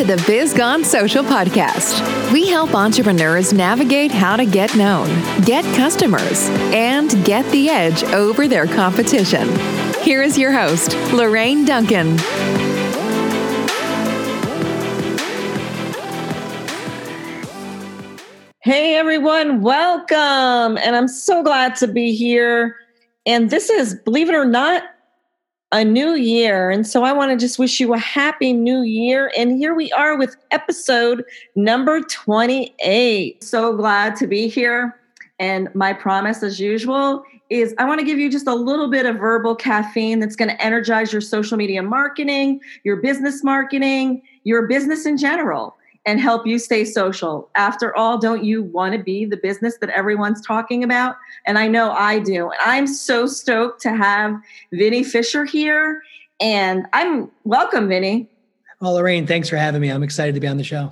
to the Biz Gone Social podcast. We help entrepreneurs navigate how to get known, get customers, and get the edge over their competition. Here is your host, Lorraine Duncan. Hey everyone, welcome. And I'm so glad to be here. And this is, believe it or not, a new year. And so I want to just wish you a happy new year. And here we are with episode number 28. So glad to be here. And my promise, as usual, is I want to give you just a little bit of verbal caffeine that's going to energize your social media marketing, your business marketing, your business in general and help you stay social. After all, don't you want to be the business that everyone's talking about? And I know I do. And I'm so stoked to have Vinny Fisher here. And I'm welcome, Vinny. Well, Lorraine, thanks for having me. I'm excited to be on the show.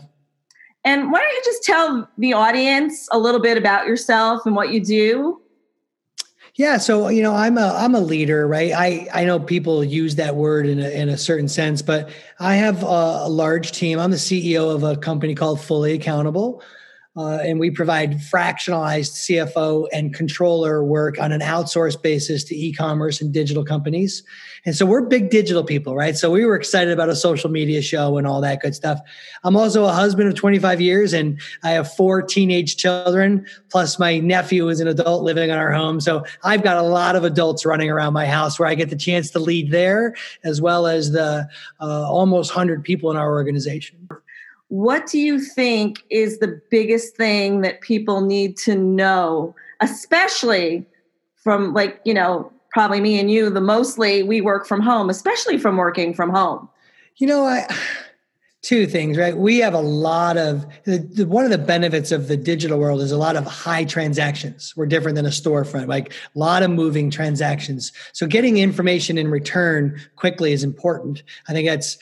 And why don't you just tell the audience a little bit about yourself and what you do? Yeah, so you know, I'm a I'm a leader, right? I I know people use that word in a, in a certain sense, but I have a, a large team. I'm the CEO of a company called Fully Accountable. Uh, and we provide fractionalized CFO and controller work on an outsourced basis to e-commerce and digital companies. And so we're big digital people, right? So we were excited about a social media show and all that good stuff. I'm also a husband of 25 years and I have four teenage children, plus my nephew is an adult living in our home. So I've got a lot of adults running around my house where I get the chance to lead there, as well as the uh, almost 100 people in our organization. What do you think is the biggest thing that people need to know, especially from like, you know, probably me and you, the mostly we work from home, especially from working from home? You know, I two things, right? We have a lot of the, the, one of the benefits of the digital world is a lot of high transactions. We're different than a storefront, like a lot of moving transactions. So getting information in return quickly is important. I think that's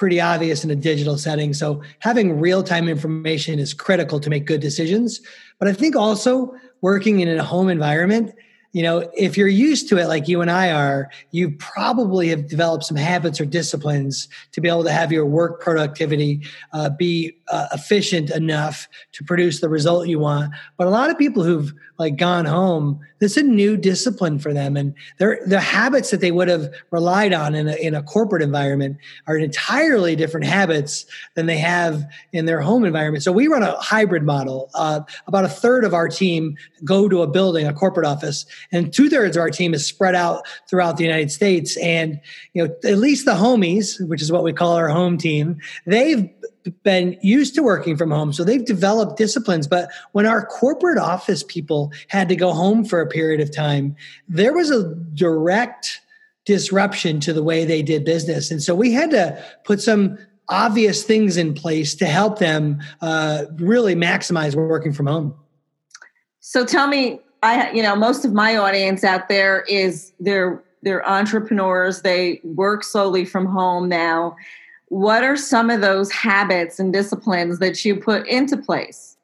pretty obvious in a digital setting. So having real time information is critical to make good decisions. But I think also working in a home environment you know, if you're used to it like you and I are, you probably have developed some habits or disciplines to be able to have your work productivity uh, be uh, efficient enough to produce the result you want. But a lot of people who've like gone home, this is a new discipline for them, and their the habits that they would have relied on in a, in a corporate environment are entirely different habits than they have in their home environment. So we run a hybrid model. Uh, about a third of our team go to a building, a corporate office and two thirds of our team is spread out throughout the United States. And you know, at least the homies, which is what we call our home team, they've been used to working from home, so they've developed disciplines. But when our corporate office people had to go home for a period of time, there was a direct disruption to the way they did business, and so we had to put some obvious things in place to help them uh, really maximize working from home. So tell me, I you know most of my audience out there is they're they're entrepreneurs. They work solely from home now. What are some of those habits and disciplines that you put into place?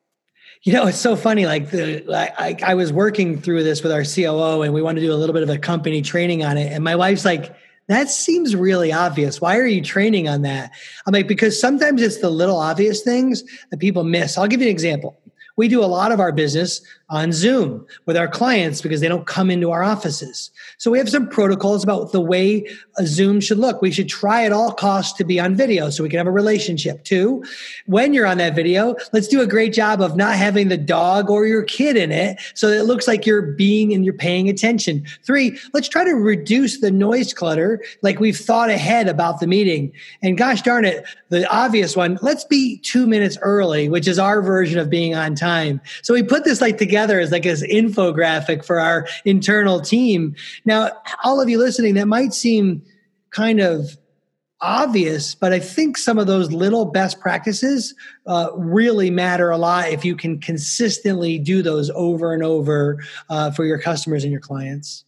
You know, it's so funny. Like the, I, I was working through this with our COO, and we want to do a little bit of a company training on it. And my wife's like, "That seems really obvious. Why are you training on that?" I'm like, because sometimes it's the little obvious things that people miss. I'll give you an example. We do a lot of our business on Zoom with our clients because they don't come into our offices. So we have some protocols about the way a Zoom should look. We should try at all costs to be on video so we can have a relationship. Two, when you're on that video, let's do a great job of not having the dog or your kid in it so that it looks like you're being and you're paying attention. Three, let's try to reduce the noise clutter like we've thought ahead about the meeting. And gosh darn it, the obvious one, let's be two minutes early, which is our version of being on time. So we put this like together together as like this infographic for our internal team. Now, all of you listening, that might seem kind of obvious, but I think some of those little best practices uh, really matter a lot if you can consistently do those over and over uh, for your customers and your clients.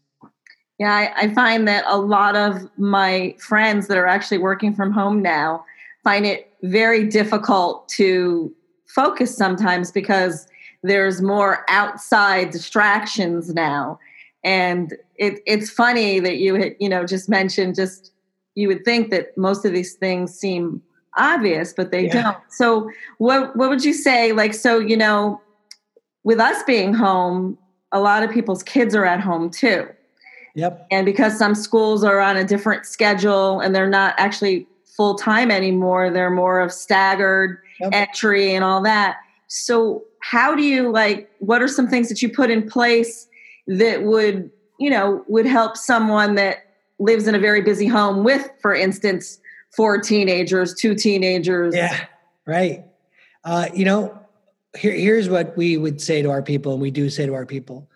Yeah, I, I, find that a lot of my friends that are actually working from home now find it very difficult to focus sometimes because there's more outside distractions now and it, it's funny that you had, you know just mentioned just you would think that most of these things seem obvious, but they yeah. don't. So what what would you say? Like, so you know, with us being home, a lot of people's kids are at home too. Yep. And because some schools are on a different schedule and they're not actually full time anymore, they're more of staggered yep. entry and all that. So how do you like what are some things that you put in place that would, you know, would help someone that lives in a very busy home with, for instance, four teenagers, two teenagers? Yeah, right. Uh, you know, here, here's what we would say to our people, and we do say to our people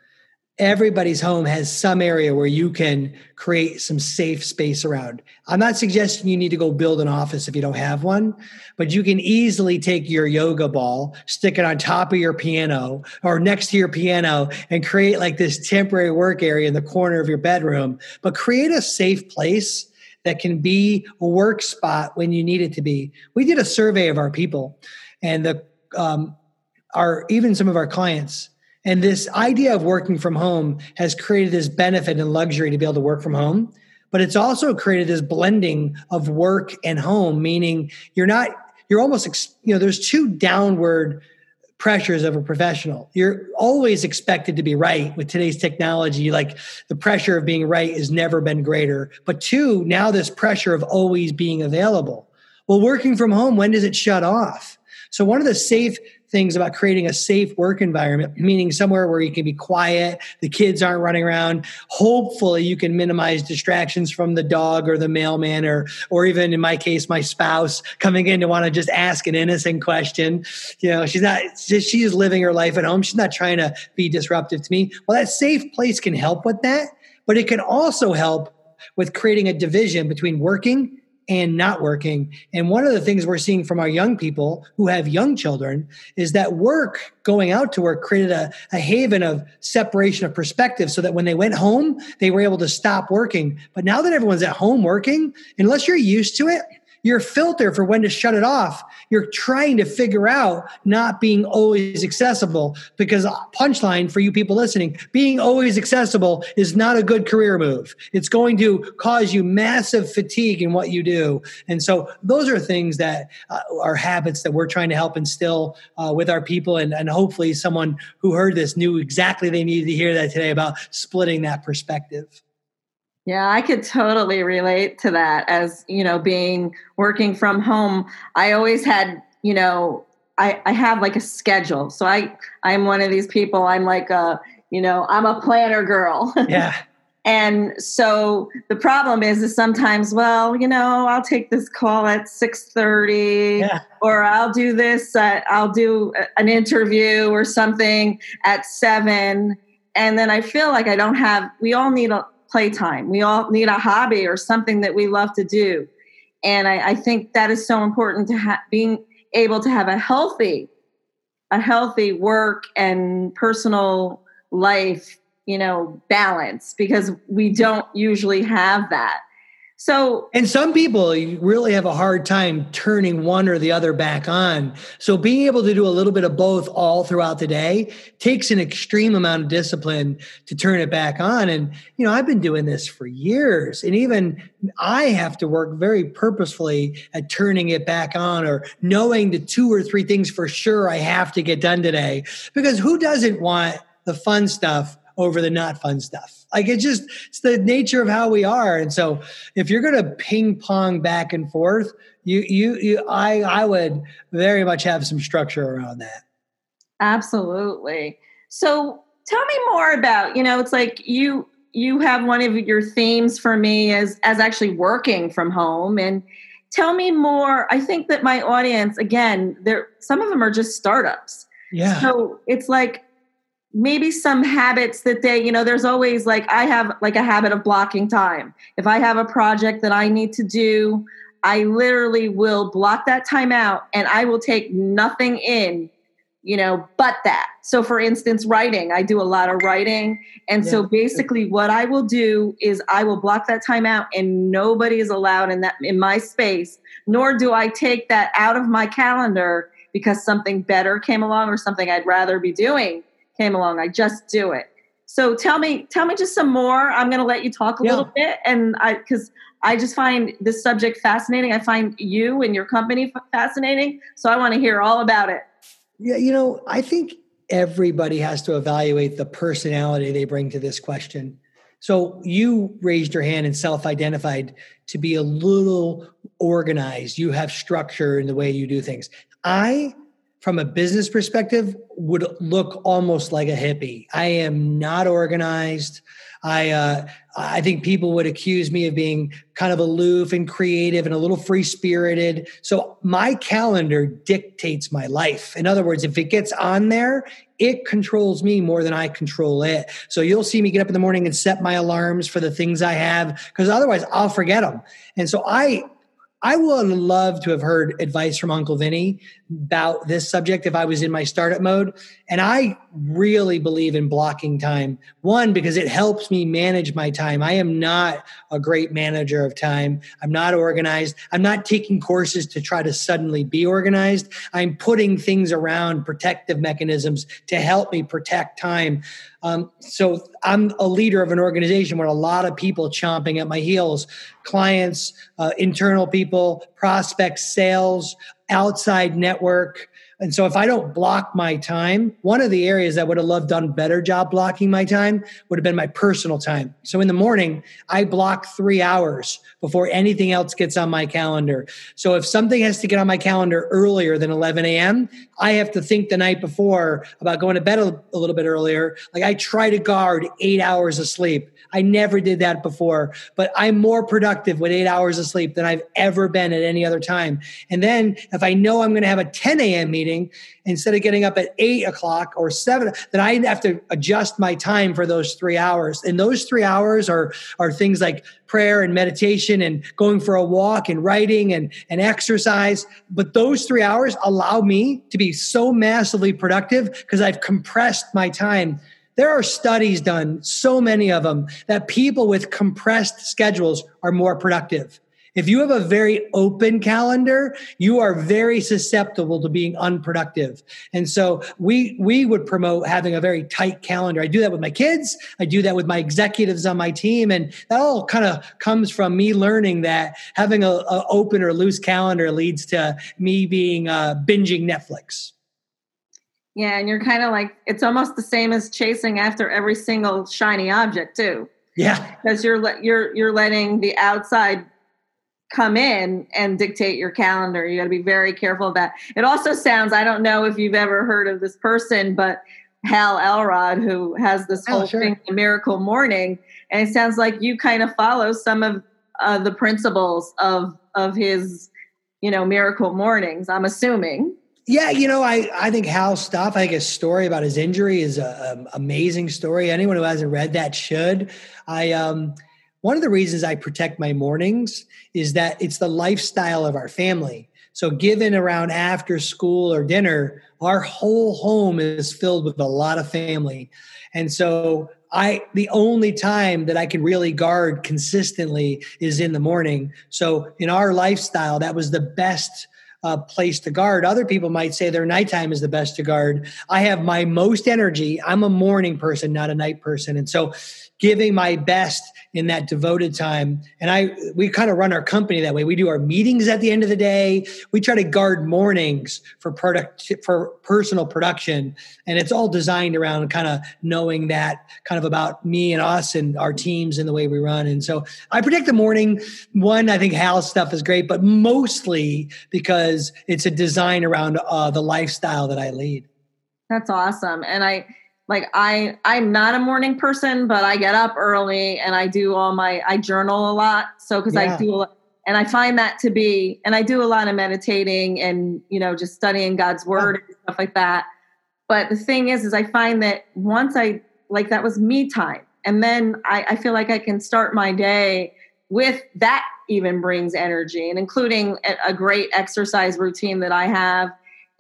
everybody's home has some area where you can create some safe space around. I'm not suggesting you need to go build an office if you don't have one, but you can easily take your yoga ball, stick it on top of your piano or next to your piano and create like this temporary work area in the corner of your bedroom, but create a safe place that can be a work spot when you need it to be. We did a survey of our people and the um, our even some of our clients and this idea of working from home has created this benefit and luxury to be able to work from home. But it's also created this blending of work and home, meaning you're not, you're almost, you know, there's two downward pressures of a professional. You're always expected to be right with today's technology. Like the pressure of being right has never been greater. But two, now this pressure of always being available. Well, working from home, when does it shut off? So one of the safe things about creating a safe work environment, meaning somewhere where you can be quiet, the kids aren't running around. Hopefully, you can minimize distractions from the dog or the mailman, or or even in my case, my spouse coming in to want to just ask an innocent question. You know, she's not she's living her life at home. She's not trying to be disruptive to me. Well, that safe place can help with that, but it can also help with creating a division between working and not working. And one of the things we're seeing from our young people who have young children is that work, going out to work, created a, a haven of separation of perspective so that when they went home, they were able to stop working. But now that everyone's at home working, unless you're used to it, your filter for when to shut it off you're trying to figure out not being always accessible because punchline for you people listening being always accessible is not a good career move. It's going to cause you massive fatigue in what you do. And so those are things that uh, are habits that we're trying to help instill uh, with our people and, and hopefully someone who heard this knew exactly they needed to hear that today about splitting that perspective yeah, I could totally relate to that as, you know, being working from home. I always had, you know, I, I have like a schedule. So I I'm one of these people, I'm like a, you know, I'm a planner girl. Yeah. and so the problem is is sometimes, well, you know, I'll take this call at 6:30 yeah. or I'll do this at, I'll do an interview or something at 7 and then I feel like I don't have we all need a playtime. We all need a hobby or something that we love to do. And I, I think that is so important to have being able to have a healthy, a healthy work and personal life, you know, balance because we don't usually have that. So, and some people really have a hard time turning one or the other back on. So, being able to do a little bit of both all throughout the day takes an extreme amount of discipline to turn it back on. And, you know, I've been doing this for years, and even I have to work very purposefully at turning it back on or knowing the two or three things for sure I have to get done today. Because who doesn't want the fun stuff over the not fun stuff. Like it's just it's the nature of how we are. And so if you're going to ping pong back and forth, you you you I I would very much have some structure around that. Absolutely. So tell me more about, you know, it's like you you have one of your themes for me as as actually working from home and tell me more. I think that my audience again, there some of them are just startups. Yeah. So it's like maybe some habits that they you know there's always like i have like a habit of blocking time. If i have a project that i need to do i literally will block that time out and i will take nothing in you know but that. So for instance writing. I do a lot of writing. And yeah. so basically what i will do is i will block that time out and nobody is allowed in that in my space nor do i take that out of my calendar because something better came along or something i'd rather be doing came along. I just do it. So tell me, tell me just some more. I'm going to let you talk a Yeah. little bit, and I because I just find this subject fascinating. I find you and your company fascinating, so I want to hear all about it. Yeah, you know, I think everybody has to evaluate the personality they bring to this question. So you raised your hand and self-identified to be a little organized. You have structure in the way you do things. I from a business perspective would look almost like a hippie. I am not organized. I uh, I think people would accuse me of being kind of aloof and creative and a little free spirited. So my calendar dictates my life. In other words, if it gets on there, it controls me more than I control it. So you'll see me get up in the morning and set my alarms for the things I have because otherwise I'll forget them. And so I I would love to have heard advice from Uncle Vinny about this subject if I was in my startup mode. And I really believe in blocking time. One, because it helps me manage my time. I am not a great manager of time. I'm not organized. I'm not taking courses to try to suddenly be organized. I'm putting things around protective mechanisms to help me protect time. Um, so I'm a leader of an organization where a lot of people chomping at my heels, clients, uh, internal people, prospects, sales, outside network. And so if I don't block my time, one of the areas that would have loved done better job blocking my time would have been my personal time. So in the morning, I block three hours before anything else gets on my calendar. So if something has to get on my calendar earlier than 11 a.m., I have to think the night before about going to bed a, a little bit earlier. Like I try to guard eight hours of sleep. I never did that before, but I'm more productive with eight hours of sleep than I've ever been at any other time. And then if I know I'm going to have a 10 a.m. meeting, instead of getting up at eight o'clock or seven, then I have to adjust my time for those three hours. And those three hours are, are things like prayer and meditation and going for a walk and writing and, and exercise. But those three hours allow me to be so massively productive because I've compressed my time there are studies done, so many of them, that people with compressed schedules are more productive. If you have a very open calendar, you are very susceptible to being unproductive. And so we we would promote having a very tight calendar. I do that with my kids, I do that with my executives on my team and that all kind of comes from me learning that having a, a open or loose calendar leads to me being uh, binging Netflix. Yeah, and you're kind of like it's almost the same as chasing after every single shiny object too. Yeah. Because you're you're you're letting the outside come in and dictate your calendar. You got to be very careful of that. It also sounds I don't know if you've ever heard of this person, but Hal Elrod, who has this Oh, whole sure. thing, the Miracle Morning, and it sounds like you kind of follow some of uh, the principles of of his, you know, Miracle Mornings. I'm assuming. Yeah, you know, I, I think Hal's stuff, I think his story about his injury is an amazing story. Anyone who hasn't read that should. I um, one of the reasons I protect my mornings is that it's the lifestyle of our family. So, given around after school or dinner, our whole home is filled with a lot of family, and so I the only time that I can really guard consistently is in the morning. So, in our lifestyle, that was the best uh, place to guard. Other people might say their nighttime is the best to guard. I have my most energy. I'm a morning person, not a night person. And so giving my best in that devoted time. And I we kind of run our company that way. We do our meetings at the end of the day. We try to guard mornings for product for personal production. And it's all designed around kind of knowing that kind of about me and us and our teams and the way we run. And so I predict the morning. One, I think Hal's stuff is great, but mostly because it's a design around uh, the lifestyle that I lead. That's awesome. And I like I I'm not a morning person, but I get up early and I do all my I journal a lot. So because Yeah. I do a lot, and I find that to be and I do a lot of meditating and you know just studying God's word and stuff like that. But the thing is, is I find that once I like that was me time, and then I, I feel like I can start my day with that. Even brings energy, and including a, a great exercise routine that I have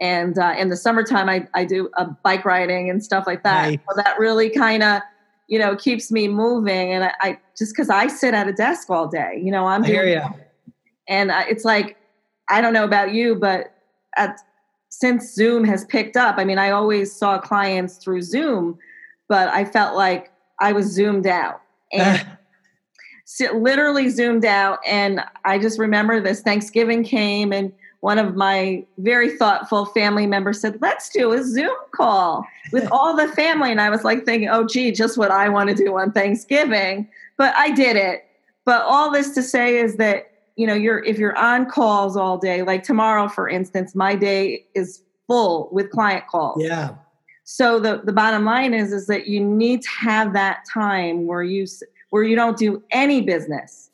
and uh, in the summertime I, I do uh, bike riding and stuff like that. Nice. so that really kind of you know keeps me moving. And i, I just because i sit at a desk all day you know i'm here and uh, it's like i don't know about you but at since zoom has picked up i mean i always saw clients through zoom but i felt like I was zoomed out. And literally zoomed out. And I just remember this Thanksgiving came and one of my very thoughtful family members said, Let's do a Zoom call with all the family. And I was like thinking, oh, gee, just what I want to do on Thanksgiving. But I did it. But all this to say is that, you know, you're if you're on calls all day, like tomorrow, for instance, my day is full with client calls. Yeah. So the, the bottom line is is that you need to have that time where you where you don't do any business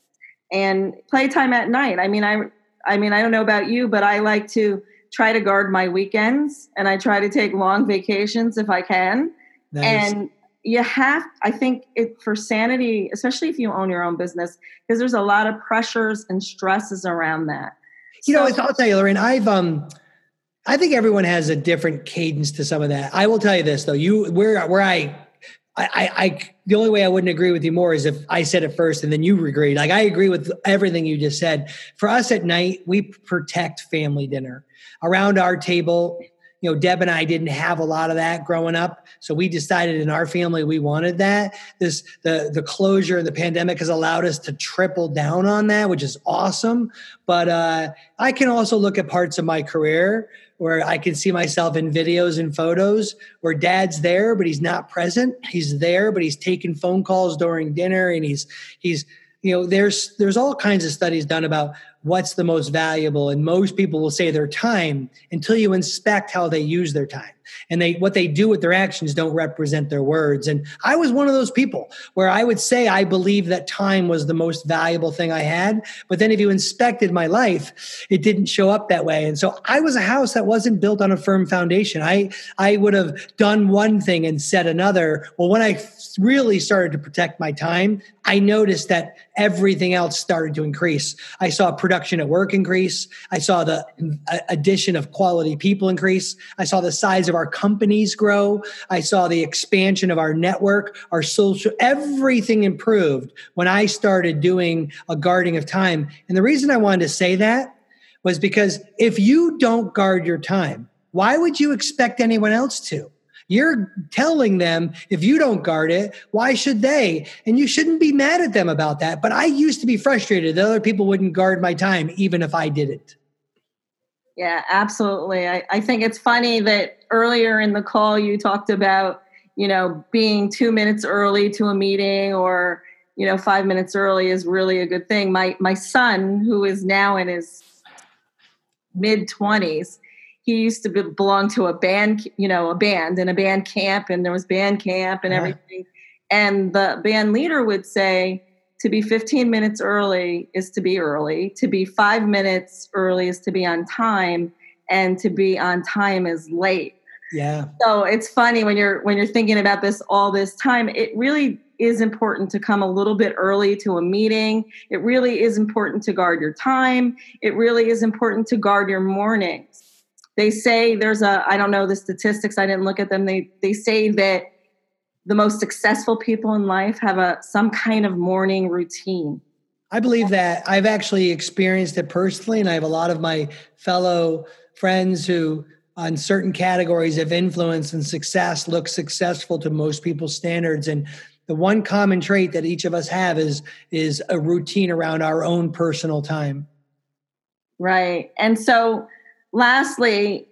and playtime at night. I mean, I I mean, I don't know about you, but I like to try to guard my weekends and I try to take long vacations if I can. Nice. And you have, I think, it for sanity, especially if you own your own business, because there's a lot of pressures and stresses around that. You so, know, I'll tell you, Lorraine, I've um, I think everyone has a different cadence to some of that. I will tell you this though, you where where I I, I, the only way I wouldn't agree with you more is if I said it first and then you agreed. Like I agree with everything you just said. For us at night, we protect family dinner around our table. You know, Deb and I didn't have a lot of that growing up, so we decided in our family we wanted that. This the the closure and the pandemic has allowed us to triple down on that, which is awesome. But uh, I can also look at parts of my career where I can see myself in videos and photos where dad's there, but he's not present. He's there, but he's taking phone calls during dinner and he's, he's, you know, there's, there's all kinds of studies done about what's the most valuable. And most people will say their time until you inspect how they use their time and they what they do with their actions don't represent their words. And i was one of those people where i would say i believe that time was the most valuable thing i had. But then if you inspected my life it didn't show up that way. And so i was a house that wasn't built on a firm foundation. I i would have done one thing and said another. Well when i really started to protect my time i noticed that everything else started to increase. I saw production at work increase. I saw the uh, addition of quality people increase. I saw the size of our companies grow. I saw the expansion of our network, our social, everything improved when I started doing a guarding of time. And the reason I wanted to say that was because if you don't guard your time, why would you expect anyone else to? You're telling them if you don't guard it, why should they? And you shouldn't be mad at them about that. But I used to be frustrated that other people wouldn't guard my time, even if I did it. Yeah, absolutely. I, I think it's funny that earlier in the call you talked about, you know, being two minutes early to a meeting or, you know, five minutes early is really a good thing. My my son, who is now in his mid twenties, he used to be, belong to a band, you know, a band and a band camp, and there was band camp and uh-huh. everything. And the band leader would say, to be 15 minutes early is to be early to be five minutes early is to be on time and to be on time is late. Yeah. So it's funny when you're when you're thinking about this all this time it really is important to come a little bit early to a meeting. It really is important to guard your time. It really is important to guard your mornings. They say there's a i don't know the statistics i didn't look at them. They they say that the most successful people in life have a some kind of morning routine. I believe that I've actually experienced it personally, and I have a lot of my fellow friends who, on certain categories of influence and success, look successful to most people's standards. And the one common trait that each of us have is is a routine around our own personal time. Right, and so lastly,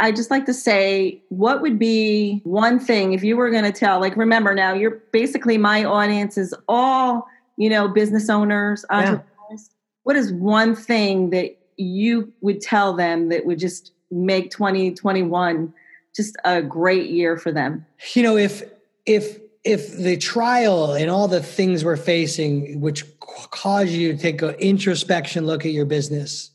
I just like to say, what would be one thing if you were going to tell? Like, remember now, you're basically my audience is all, you know, business owners, entrepreneurs. Yeah. What is one thing that you would tell them that would just make 2021 just a great year for them? You know, if, if, if the trial and all the things we're facing, which cause you to take an introspection look at your business,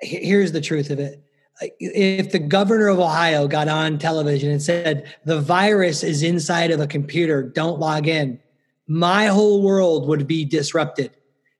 here's the truth of it if the governor of Ohio got on television and said, the virus is inside of a computer, don't log in, my whole world would be disrupted.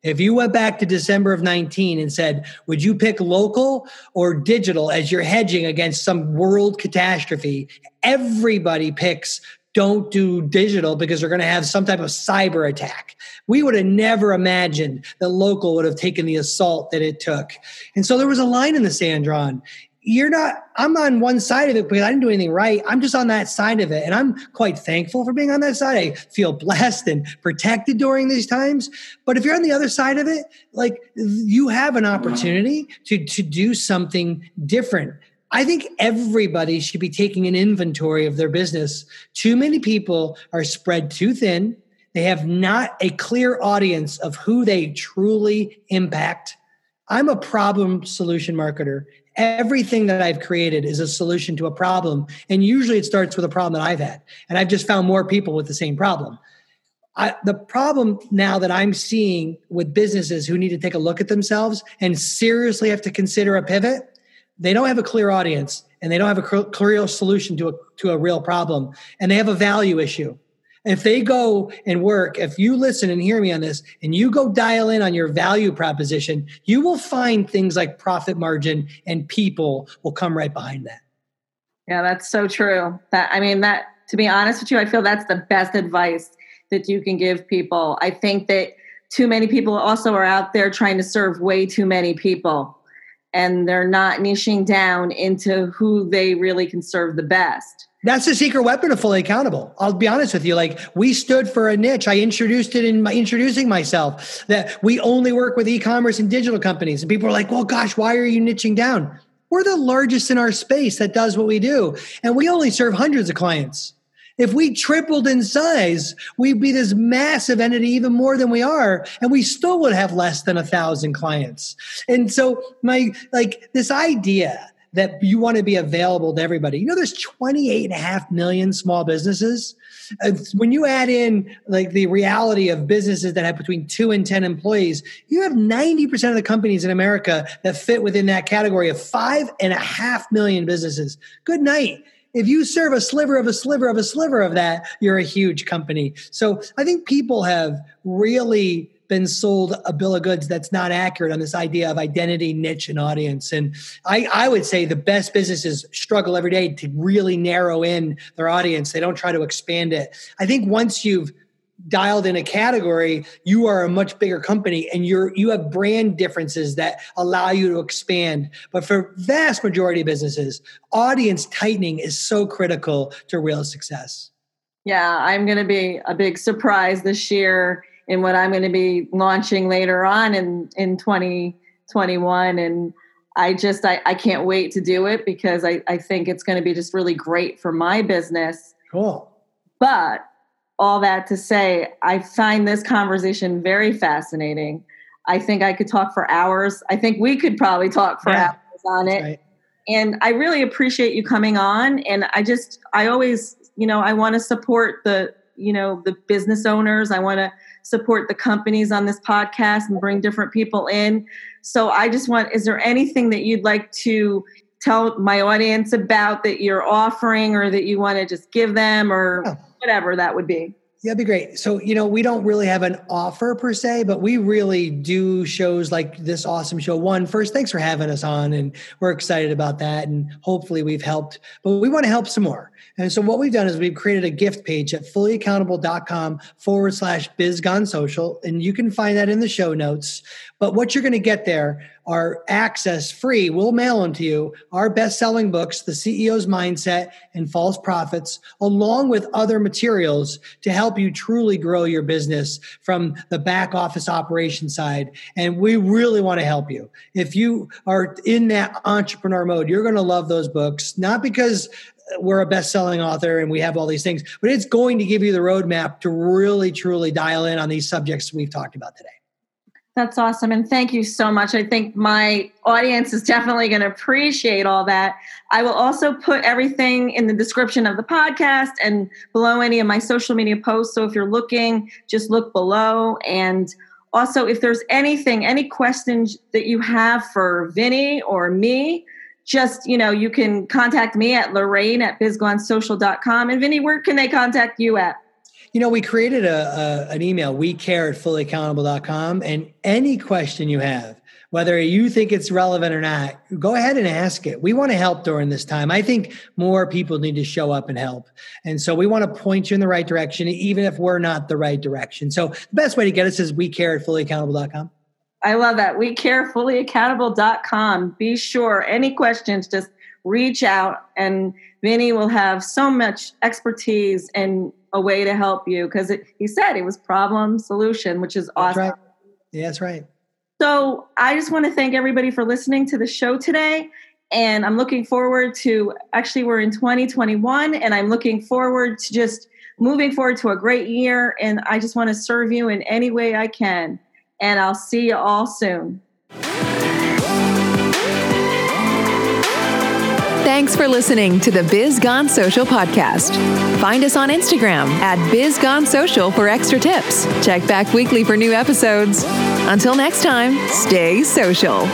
If you went back to December of 19 and said, would you pick local or digital as you're hedging against some world catastrophe? Everybody picks don't do digital because they're going to have some type of cyber attack. We would have never imagined that local would have taken the assault that it took. And so there was a line in the sand drawn you're not i'm on one side of it because i didn't do anything right i'm just on that side of it and i'm quite thankful for being on that side i feel blessed and protected during these times but if you're on the other side of it like you have an opportunity to to do something different I think everybody should be taking an inventory of their business. Too many people are spread too thin. They have not a clear audience of who they truly impact. I'm a problem solution marketer. Everything that I've created is a solution to a problem. And usually it starts with a problem that I've had. And I've just found more people with the same problem. I, the problem now that I'm seeing with businesses who need to take a look at themselves and seriously have to consider a pivot they don't have a clear audience and they don't have a clear solution to a, to a real problem and they have a value issue if they go and work if you listen and hear me on this and you go dial in on your value proposition you will find things like profit margin and people will come right behind that. Yeah that's so true. That i mean that to be honest with you i feel that's the best advice that you can give people. I think that too many people also are out there trying to serve way too many people and they're not niching down into who they really can serve the best. That's the secret weapon of Fully Accountable. I'll be honest with you. Like we stood for a niche. I introduced it in my introducing myself that we only work with e-commerce and digital companies. And people are like, well, gosh, why are you niching down? We're the largest in our space that does what we do. And we only serve hundreds of clients. If we tripled in size, we'd be this massive entity even more than we are, and we still would have less than a thousand clients. And so my like this idea that you want to be available to everybody. You know, there's 28 and a half million small businesses. When you add in like the reality of businesses that have between two and 10 employees, you have 90% of the companies in America that fit within that category of five and a half million businesses. Good night if you serve a sliver of a sliver of a sliver of that, you're a huge company. So I think people have really been sold a bill of goods that's not accurate on this idea of identity, niche, and audience. And I, I would say the best businesses struggle every day to really narrow in their audience. They don't try to expand it. I think once you've dialed in a category, you are a much bigger company and you're you have brand differences that allow you to expand. But for vast majority of businesses, audience tightening is so critical to real success. Yeah, I'm going to be a big surprise this year in what I'm going to be launching later on in in 2021 and I just I, I can't wait to do it because I, I think it's going to be just really great for my business. Cool. But all that to say, I find this conversation very fascinating. I think I could talk for hours. I think we could probably talk for yeah, hours on it. Right. And I really appreciate you coming on. And I just, I always, you know, I want to support the, you know, the business owners. I want to support the companies on this podcast and bring different people in. So I just want, is there anything that you'd like to tell my audience about that you're offering or that you want to just give them or? Whatever that would be. Yeah, that'd be great. So, you know, we don't really have an offer per se, but we really do shows like this awesome show. One, first, thanks for having us on, and we're excited about that. And hopefully, we've helped, but we want to help some more. And so, what we've done is we've created a gift page at fullyaccountable.com forward slash bizgonsocial, and you can find that in the show notes. But what you're going to get there are access free. We'll mail them to you. Our best selling books, The CEO's Mindset and False Profits, along with other materials to help you truly grow your business from the back office operation side. And we really want to help you. If you are in that entrepreneur mode, you're going to love those books, not because we're a best-selling author and we have all these things, but it's going to give you the roadmap to really truly dial in on these subjects we've talked about today. That's awesome. And thank you so much. I think my audience is definitely going to appreciate all that. I will also put everything in the description of the podcast and below any of my social media posts. So if you're looking, just look below. And also, if there's anything, any questions that you have for Vinny or me, just, you know, you can contact me at Lorraine at bizgonsocial.com. And Vinny, where can they contact you at? You know, we created a, a, an email, we care at fullyaccountable.com. And any question you have, whether you think it's relevant or not, go ahead and ask it. We want to help during this time. I think more people need to show up and help. And so we want to point you in the right direction, even if we're not the right direction. So the best way to get us is we care at fullyaccountable.com. I love that. We care fullyaccountable.com. Be sure any questions, just reach out and Vinny will have so much expertise and a way to help you because he said it was problem solution, which is awesome. That's right. Yeah, that's right. So I just want to thank everybody for listening to the show today. And I'm looking forward to actually, we're in 2021, and I'm looking forward to just moving forward to a great year. And I just want to serve you in any way I can. And I'll see you all soon. Thanks for listening to the Biz Gone Social podcast. Find us on Instagram at Biz Gone Social for extra tips. Check back weekly for new episodes. Until next time, stay social.